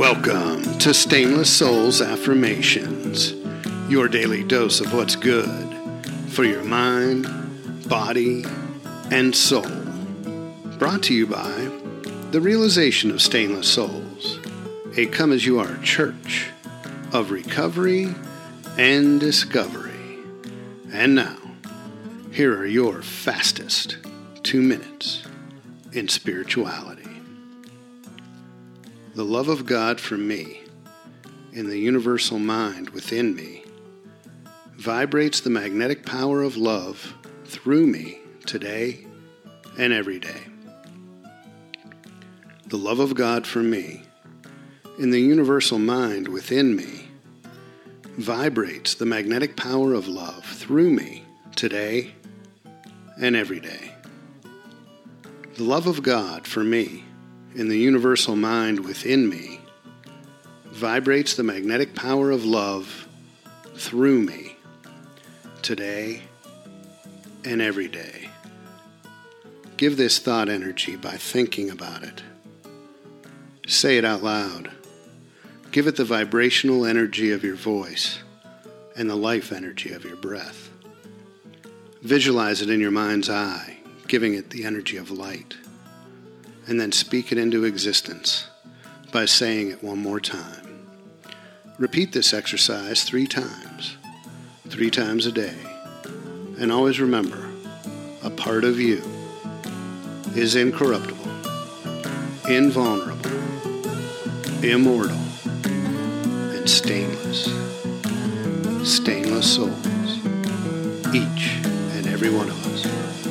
Welcome to Stainless Souls Affirmations, your daily dose of what's good for your mind, body, and soul. Brought to you by the Realization of Stainless Souls, a come as you are church of recovery and discovery. And now, here are your fastest two minutes in spirituality. The love of God for me in the universal mind within me vibrates the magnetic power of love through me today and every day. The love of God for me in the universal mind within me vibrates the magnetic power of love through me today and every day. The love of God for me in the universal mind within me vibrates the magnetic power of love through me today and every day. Give this thought energy by thinking about it. Say it out loud. Give it the vibrational energy of your voice and the life energy of your breath. Visualize it in your mind's eye, giving it the energy of light and then speak it into existence by saying it one more time. Repeat this exercise three times, three times a day. And always remember a part of you is incorruptible, invulnerable, immortal, and stainless. Stainless souls, each and every one of us.